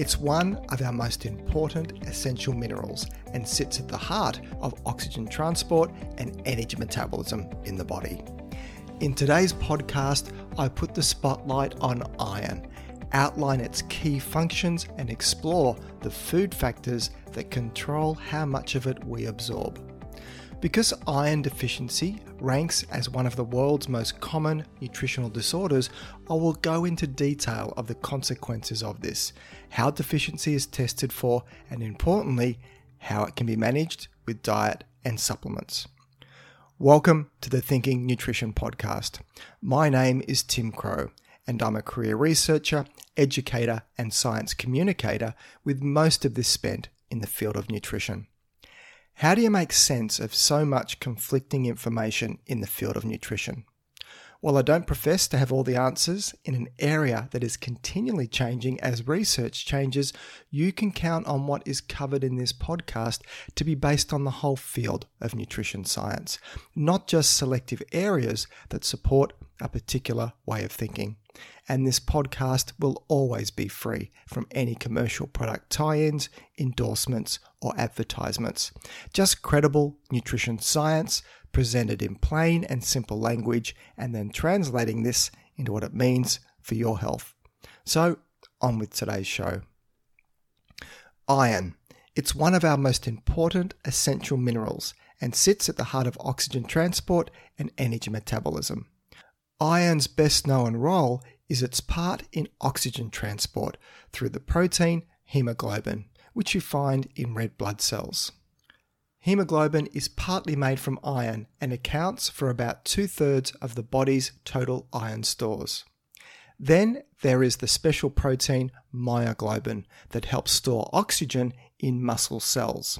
It's one of our most important essential minerals and sits at the heart of oxygen transport and energy metabolism in the body. In today's podcast, I put the spotlight on iron, outline its key functions, and explore the food factors that control how much of it we absorb. Because iron deficiency ranks as one of the world's most common nutritional disorders, I will go into detail of the consequences of this, how deficiency is tested for, and importantly, how it can be managed with diet and supplements. Welcome to the Thinking Nutrition Podcast. My name is Tim Crowe, and I'm a career researcher, educator, and science communicator, with most of this spent in the field of nutrition. How do you make sense of so much conflicting information in the field of nutrition? While I don't profess to have all the answers in an area that is continually changing as research changes, you can count on what is covered in this podcast to be based on the whole field of nutrition science, not just selective areas that support a particular way of thinking. And this podcast will always be free from any commercial product tie ins, endorsements, or advertisements. Just credible nutrition science presented in plain and simple language, and then translating this into what it means for your health. So, on with today's show. Iron. It's one of our most important essential minerals and sits at the heart of oxygen transport and energy metabolism. Iron's best known role is its part in oxygen transport through the protein hemoglobin, which you find in red blood cells. Hemoglobin is partly made from iron and accounts for about two thirds of the body's total iron stores. Then there is the special protein myoglobin that helps store oxygen in muscle cells.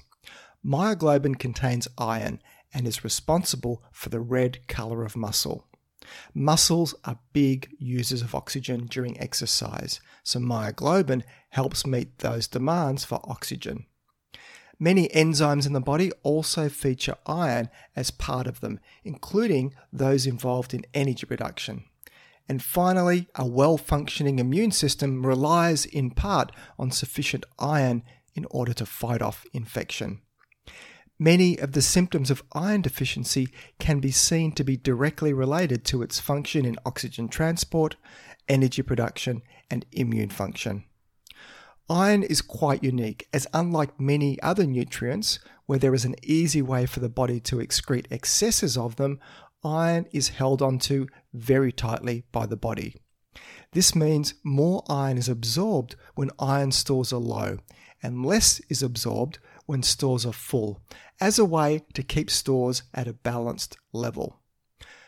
Myoglobin contains iron and is responsible for the red colour of muscle. Muscles are big users of oxygen during exercise, so myoglobin helps meet those demands for oxygen. Many enzymes in the body also feature iron as part of them, including those involved in energy production. And finally, a well functioning immune system relies in part on sufficient iron in order to fight off infection. Many of the symptoms of iron deficiency can be seen to be directly related to its function in oxygen transport, energy production, and immune function. Iron is quite unique, as unlike many other nutrients, where there is an easy way for the body to excrete excesses of them, iron is held onto very tightly by the body. This means more iron is absorbed when iron stores are low, and less is absorbed when stores are full, as a way to keep stores at a balanced level.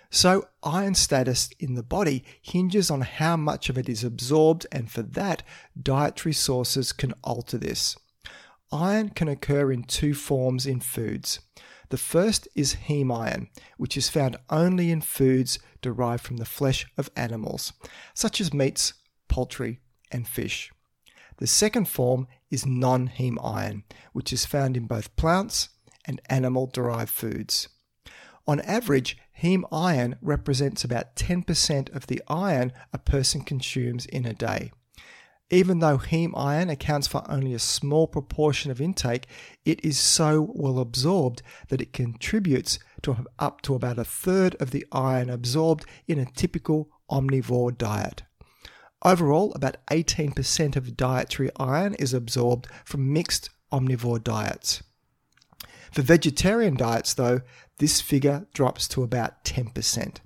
So, iron status in the body hinges on how much of it is absorbed, and for that, dietary sources can alter this. Iron can occur in two forms in foods. The first is heme iron, which is found only in foods derived from the flesh of animals, such as meats, poultry, and fish. The second form is non heme iron, which is found in both plants and animal derived foods. On average, heme iron represents about 10% of the iron a person consumes in a day. Even though heme iron accounts for only a small proportion of intake, it is so well absorbed that it contributes to up to about a third of the iron absorbed in a typical omnivore diet. Overall, about 18% of dietary iron is absorbed from mixed omnivore diets. For vegetarian diets, though, this figure drops to about 10%.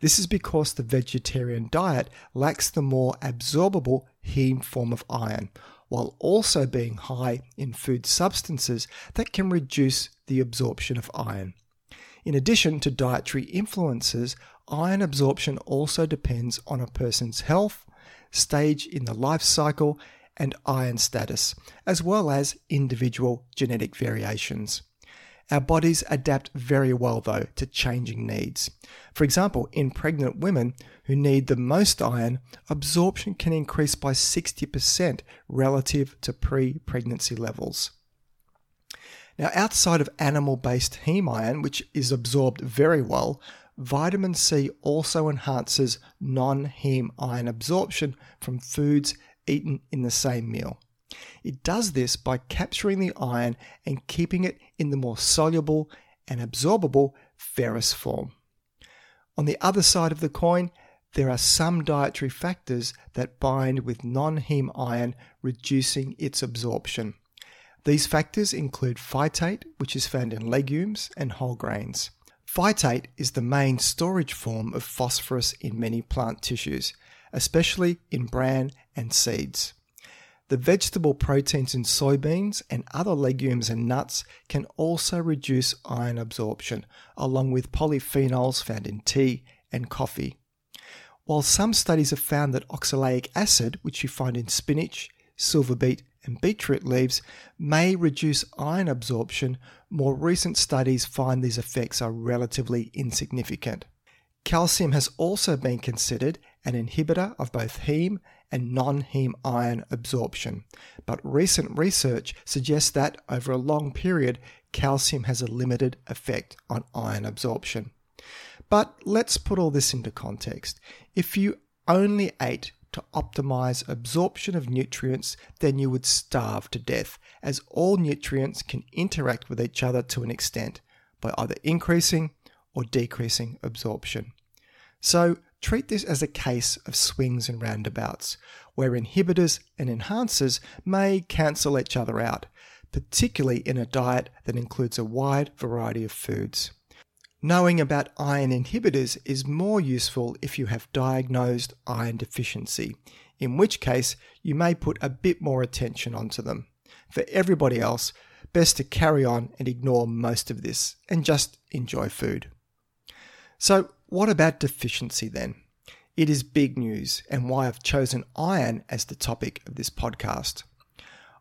This is because the vegetarian diet lacks the more absorbable heme form of iron, while also being high in food substances that can reduce the absorption of iron. In addition to dietary influences, iron absorption also depends on a person's health, stage in the life cycle, and iron status, as well as individual genetic variations. Our bodies adapt very well, though, to changing needs. For example, in pregnant women who need the most iron, absorption can increase by 60% relative to pre pregnancy levels. Now, outside of animal based heme iron, which is absorbed very well, Vitamin C also enhances non heme iron absorption from foods eaten in the same meal. It does this by capturing the iron and keeping it in the more soluble and absorbable ferrous form. On the other side of the coin, there are some dietary factors that bind with non heme iron, reducing its absorption. These factors include phytate, which is found in legumes and whole grains. Phytate is the main storage form of phosphorus in many plant tissues, especially in bran and seeds. The vegetable proteins in soybeans and other legumes and nuts can also reduce iron absorption, along with polyphenols found in tea and coffee. While some studies have found that oxalic acid, which you find in spinach, silver beet, and beetroot leaves, may reduce iron absorption, more recent studies find these effects are relatively insignificant. Calcium has also been considered an inhibitor of both heme and non heme iron absorption, but recent research suggests that over a long period, calcium has a limited effect on iron absorption. But let's put all this into context. If you only ate to optimize absorption of nutrients, then you would starve to death, as all nutrients can interact with each other to an extent by either increasing or decreasing absorption. So, treat this as a case of swings and roundabouts, where inhibitors and enhancers may cancel each other out, particularly in a diet that includes a wide variety of foods. Knowing about iron inhibitors is more useful if you have diagnosed iron deficiency, in which case you may put a bit more attention onto them. For everybody else, best to carry on and ignore most of this and just enjoy food. So, what about deficiency then? It is big news and why I've chosen iron as the topic of this podcast.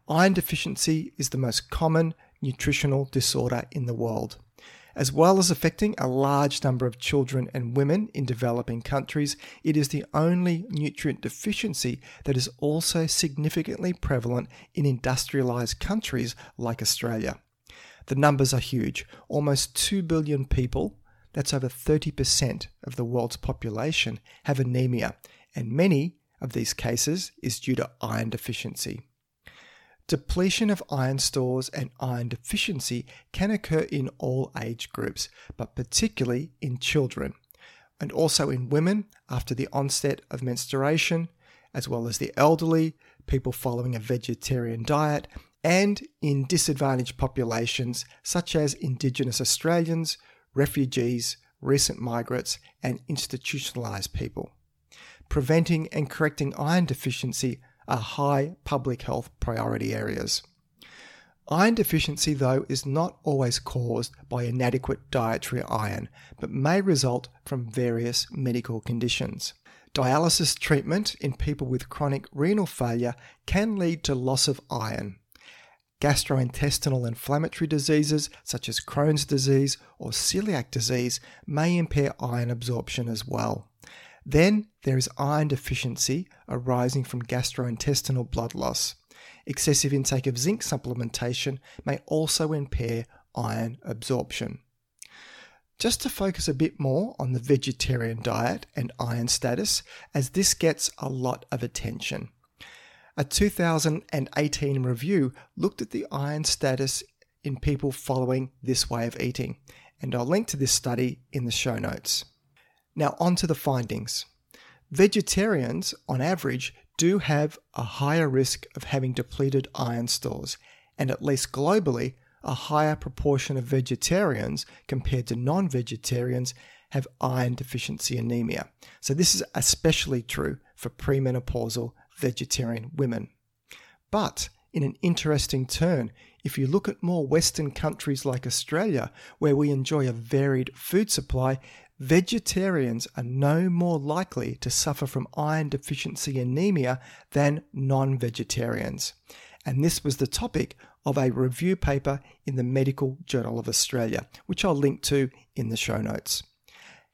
Iron deficiency is the most common nutritional disorder in the world. As well as affecting a large number of children and women in developing countries, it is the only nutrient deficiency that is also significantly prevalent in industrialized countries like Australia. The numbers are huge almost 2 billion people that's over 30% of the world's population, have anemia, and many of these cases is due to iron deficiency. Depletion of iron stores and iron deficiency can occur in all age groups, but particularly in children, and also in women after the onset of menstruation, as well as the elderly, people following a vegetarian diet, and in disadvantaged populations such as Indigenous Australians, refugees, recent migrants, and institutionalised people. Preventing and correcting iron deficiency are high public health priority areas. Iron deficiency, though, is not always caused by inadequate dietary iron, but may result from various medical conditions. Dialysis treatment in people with chronic renal failure can lead to loss of iron, Gastrointestinal inflammatory diseases such as Crohn's disease or celiac disease may impair iron absorption as well. Then there is iron deficiency arising from gastrointestinal blood loss. Excessive intake of zinc supplementation may also impair iron absorption. Just to focus a bit more on the vegetarian diet and iron status, as this gets a lot of attention. A 2018 review looked at the iron status in people following this way of eating, and I'll link to this study in the show notes. Now, on to the findings. Vegetarians, on average, do have a higher risk of having depleted iron stores, and at least globally, a higher proportion of vegetarians compared to non vegetarians have iron deficiency anemia. So, this is especially true for premenopausal vegetarian women. But in an interesting turn, if you look at more Western countries like Australia, where we enjoy a varied food supply, vegetarians are no more likely to suffer from iron deficiency anemia than non vegetarians. And this was the topic of a review paper in the Medical Journal of Australia, which I'll link to in the show notes.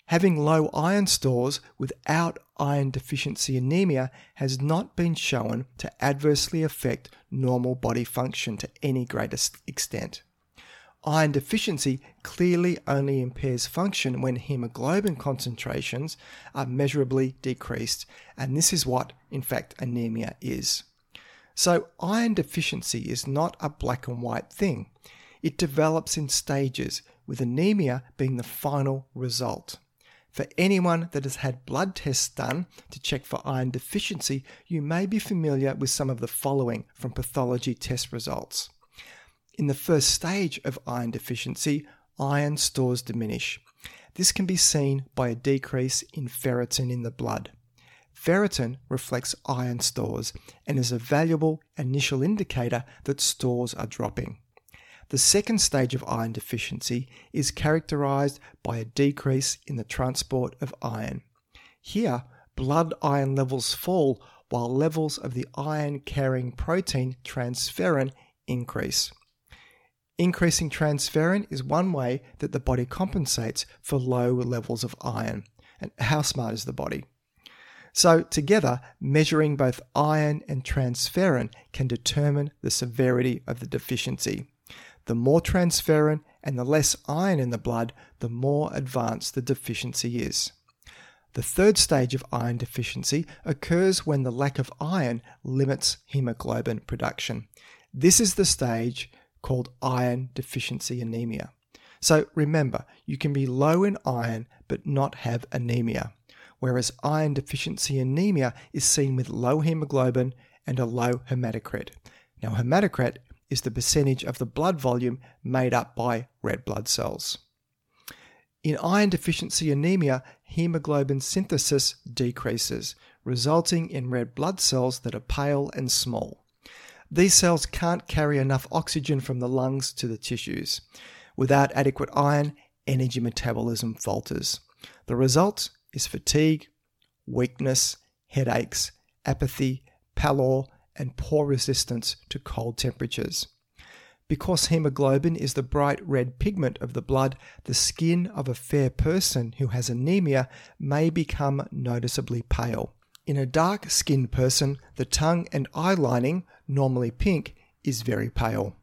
Having low iron stores without iron deficiency anemia has not been shown to adversely affect normal body function to any greater extent. Iron deficiency clearly only impairs function when hemoglobin concentrations are measurably decreased, and this is what, in fact, anemia is. So, iron deficiency is not a black and white thing. It develops in stages, with anemia being the final result. For anyone that has had blood tests done to check for iron deficiency, you may be familiar with some of the following from pathology test results. In the first stage of iron deficiency, iron stores diminish. This can be seen by a decrease in ferritin in the blood. Ferritin reflects iron stores and is a valuable initial indicator that stores are dropping. The second stage of iron deficiency is characterized by a decrease in the transport of iron. Here, blood iron levels fall while levels of the iron carrying protein transferrin increase. Increasing transferrin is one way that the body compensates for low levels of iron. And how smart is the body? So, together, measuring both iron and transferrin can determine the severity of the deficiency. The more transferrin and the less iron in the blood, the more advanced the deficiency is. The third stage of iron deficiency occurs when the lack of iron limits hemoglobin production. This is the stage called iron deficiency anemia. So remember, you can be low in iron but not have anemia, whereas iron deficiency anemia is seen with low hemoglobin and a low hematocrit. Now, hematocrit is the percentage of the blood volume made up by red blood cells. In iron deficiency anemia, hemoglobin synthesis decreases, resulting in red blood cells that are pale and small. These cells can't carry enough oxygen from the lungs to the tissues. Without adequate iron, energy metabolism falters. The result is fatigue, weakness, headaches, apathy, pallor, and poor resistance to cold temperatures. Because hemoglobin is the bright red pigment of the blood, the skin of a fair person who has anemia may become noticeably pale. In a dark skinned person, the tongue and eye lining, normally pink, is very pale.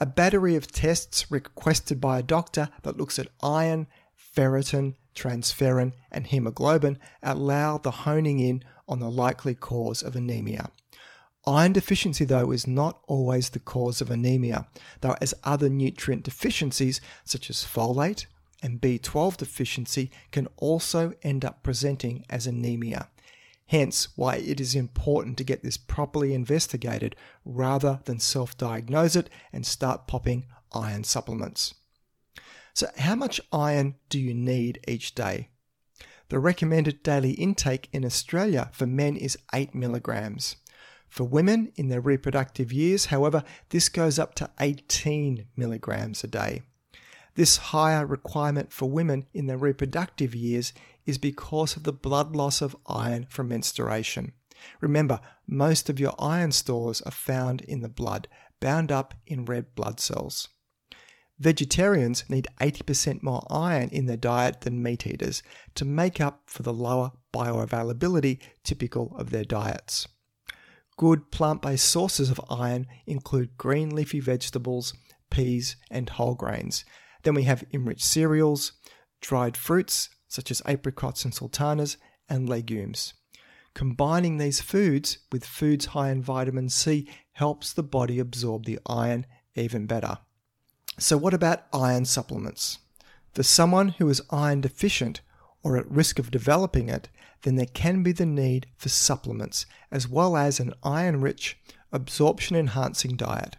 A battery of tests requested by a doctor that looks at iron, ferritin, transferrin, and hemoglobin allow the honing in on the likely cause of anemia. Iron deficiency, though, is not always the cause of anemia, though, as other nutrient deficiencies such as folate and B12 deficiency can also end up presenting as anemia. Hence, why it is important to get this properly investigated rather than self diagnose it and start popping iron supplements. So, how much iron do you need each day? The recommended daily intake in Australia for men is 8 milligrams. For women in their reproductive years, however, this goes up to 18 milligrams a day. This higher requirement for women in their reproductive years is because of the blood loss of iron from menstruation. Remember, most of your iron stores are found in the blood, bound up in red blood cells. Vegetarians need 80% more iron in their diet than meat eaters to make up for the lower bioavailability typical of their diets. Good plant based sources of iron include green leafy vegetables, peas, and whole grains. Then we have enriched cereals, dried fruits such as apricots and sultanas, and legumes. Combining these foods with foods high in vitamin C helps the body absorb the iron even better. So, what about iron supplements? For someone who is iron deficient or at risk of developing it, then there can be the need for supplements as well as an iron rich, absorption enhancing diet.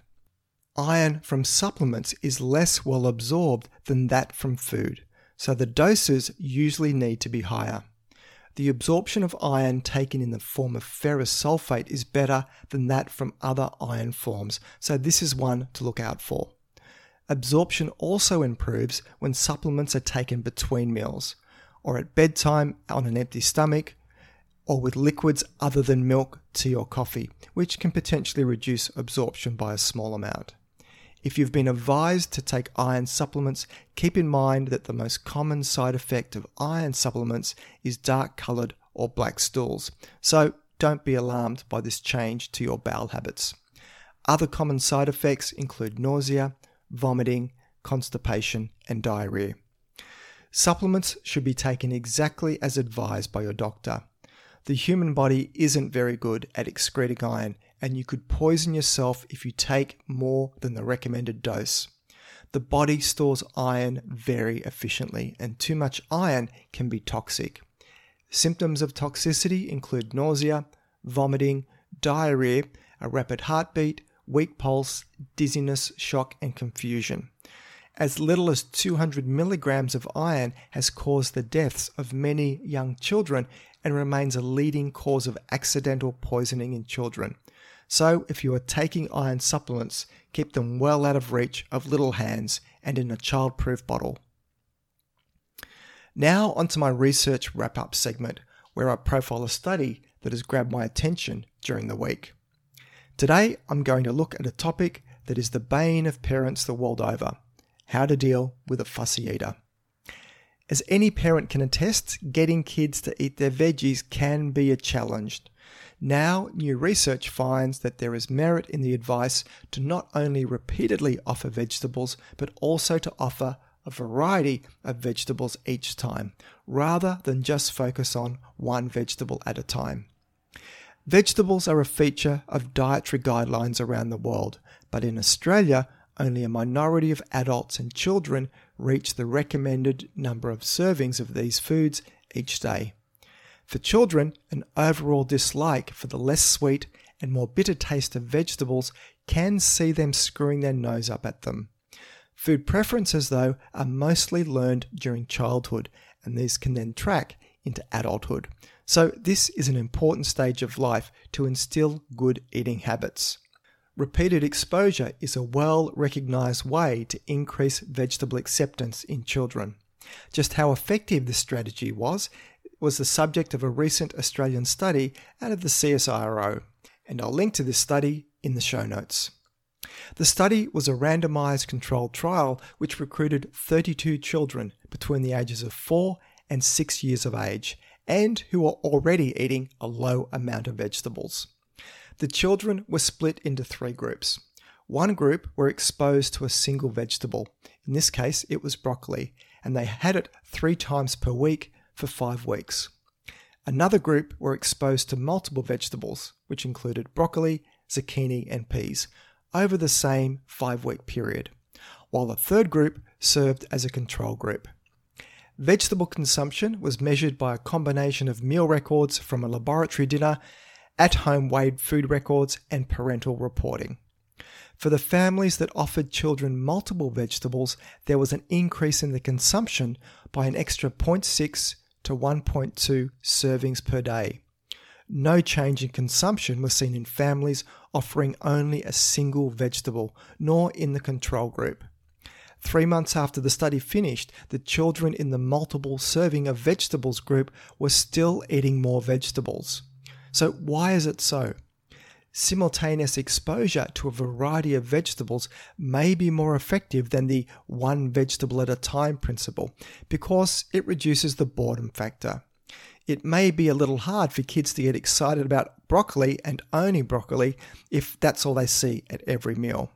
Iron from supplements is less well absorbed than that from food, so the doses usually need to be higher. The absorption of iron taken in the form of ferrous sulfate is better than that from other iron forms, so this is one to look out for. Absorption also improves when supplements are taken between meals or at bedtime on an empty stomach, or with liquids other than milk, tea, or coffee, which can potentially reduce absorption by a small amount. If you've been advised to take iron supplements, keep in mind that the most common side effect of iron supplements is dark coloured or black stools, so don't be alarmed by this change to your bowel habits. Other common side effects include nausea, vomiting, constipation, and diarrhea. Supplements should be taken exactly as advised by your doctor. The human body isn't very good at excreting iron, and you could poison yourself if you take more than the recommended dose. The body stores iron very efficiently, and too much iron can be toxic. Symptoms of toxicity include nausea, vomiting, diarrhea, a rapid heartbeat, weak pulse, dizziness, shock, and confusion. As little as 200 milligrams of iron has caused the deaths of many young children and remains a leading cause of accidental poisoning in children. So, if you are taking iron supplements, keep them well out of reach of little hands and in a childproof bottle. Now, onto my research wrap up segment, where I profile a study that has grabbed my attention during the week. Today, I'm going to look at a topic that is the bane of parents the world over how to deal with a fussy eater. As any parent can attest, getting kids to eat their veggies can be a challenge. Now, new research finds that there is merit in the advice to not only repeatedly offer vegetables, but also to offer a variety of vegetables each time, rather than just focus on one vegetable at a time. Vegetables are a feature of dietary guidelines around the world, but in Australia, only a minority of adults and children reach the recommended number of servings of these foods each day. For children, an overall dislike for the less sweet and more bitter taste of vegetables can see them screwing their nose up at them. Food preferences, though, are mostly learned during childhood, and these can then track into adulthood. So, this is an important stage of life to instill good eating habits. Repeated exposure is a well recognized way to increase vegetable acceptance in children. Just how effective this strategy was was the subject of a recent Australian study out of the CSIRO, and I'll link to this study in the show notes. The study was a randomized controlled trial which recruited 32 children between the ages of 4 and 6 years of age and who were already eating a low amount of vegetables. The children were split into three groups. One group were exposed to a single vegetable, in this case, it was broccoli, and they had it three times per week for five weeks. Another group were exposed to multiple vegetables, which included broccoli, zucchini, and peas, over the same five week period, while a third group served as a control group. Vegetable consumption was measured by a combination of meal records from a laboratory dinner at home weighed food records, and parental reporting. For the families that offered children multiple vegetables, there was an increase in the consumption by an extra 0.6 to 1.2 servings per day. No change in consumption was seen in families offering only a single vegetable, nor in the control group. Three months after the study finished, the children in the multiple serving of vegetables group were still eating more vegetables. So, why is it so? Simultaneous exposure to a variety of vegetables may be more effective than the one vegetable at a time principle because it reduces the boredom factor. It may be a little hard for kids to get excited about broccoli and only broccoli if that's all they see at every meal.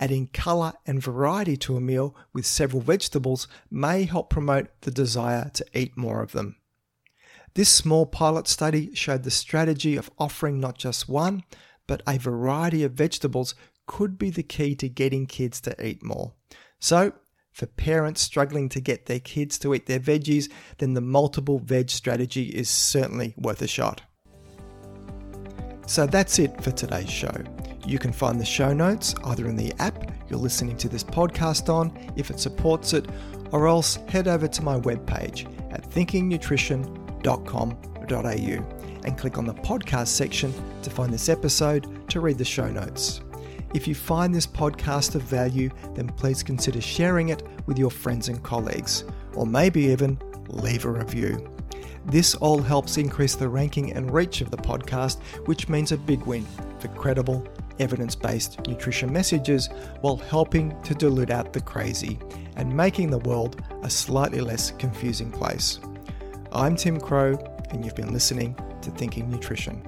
Adding colour and variety to a meal with several vegetables may help promote the desire to eat more of them. This small pilot study showed the strategy of offering not just one, but a variety of vegetables could be the key to getting kids to eat more. So, for parents struggling to get their kids to eat their veggies, then the multiple veg strategy is certainly worth a shot. So that's it for today's show. You can find the show notes either in the app you're listening to this podcast on, if it supports it, or else head over to my webpage at thinkingnutrition.com www.ecom.au and click on the podcast section to find this episode to read the show notes. If you find this podcast of value, then please consider sharing it with your friends and colleagues, or maybe even leave a review. This all helps increase the ranking and reach of the podcast, which means a big win for credible, evidence based nutrition messages while helping to dilute out the crazy and making the world a slightly less confusing place. I'm Tim Crowe, and you've been listening to Thinking Nutrition.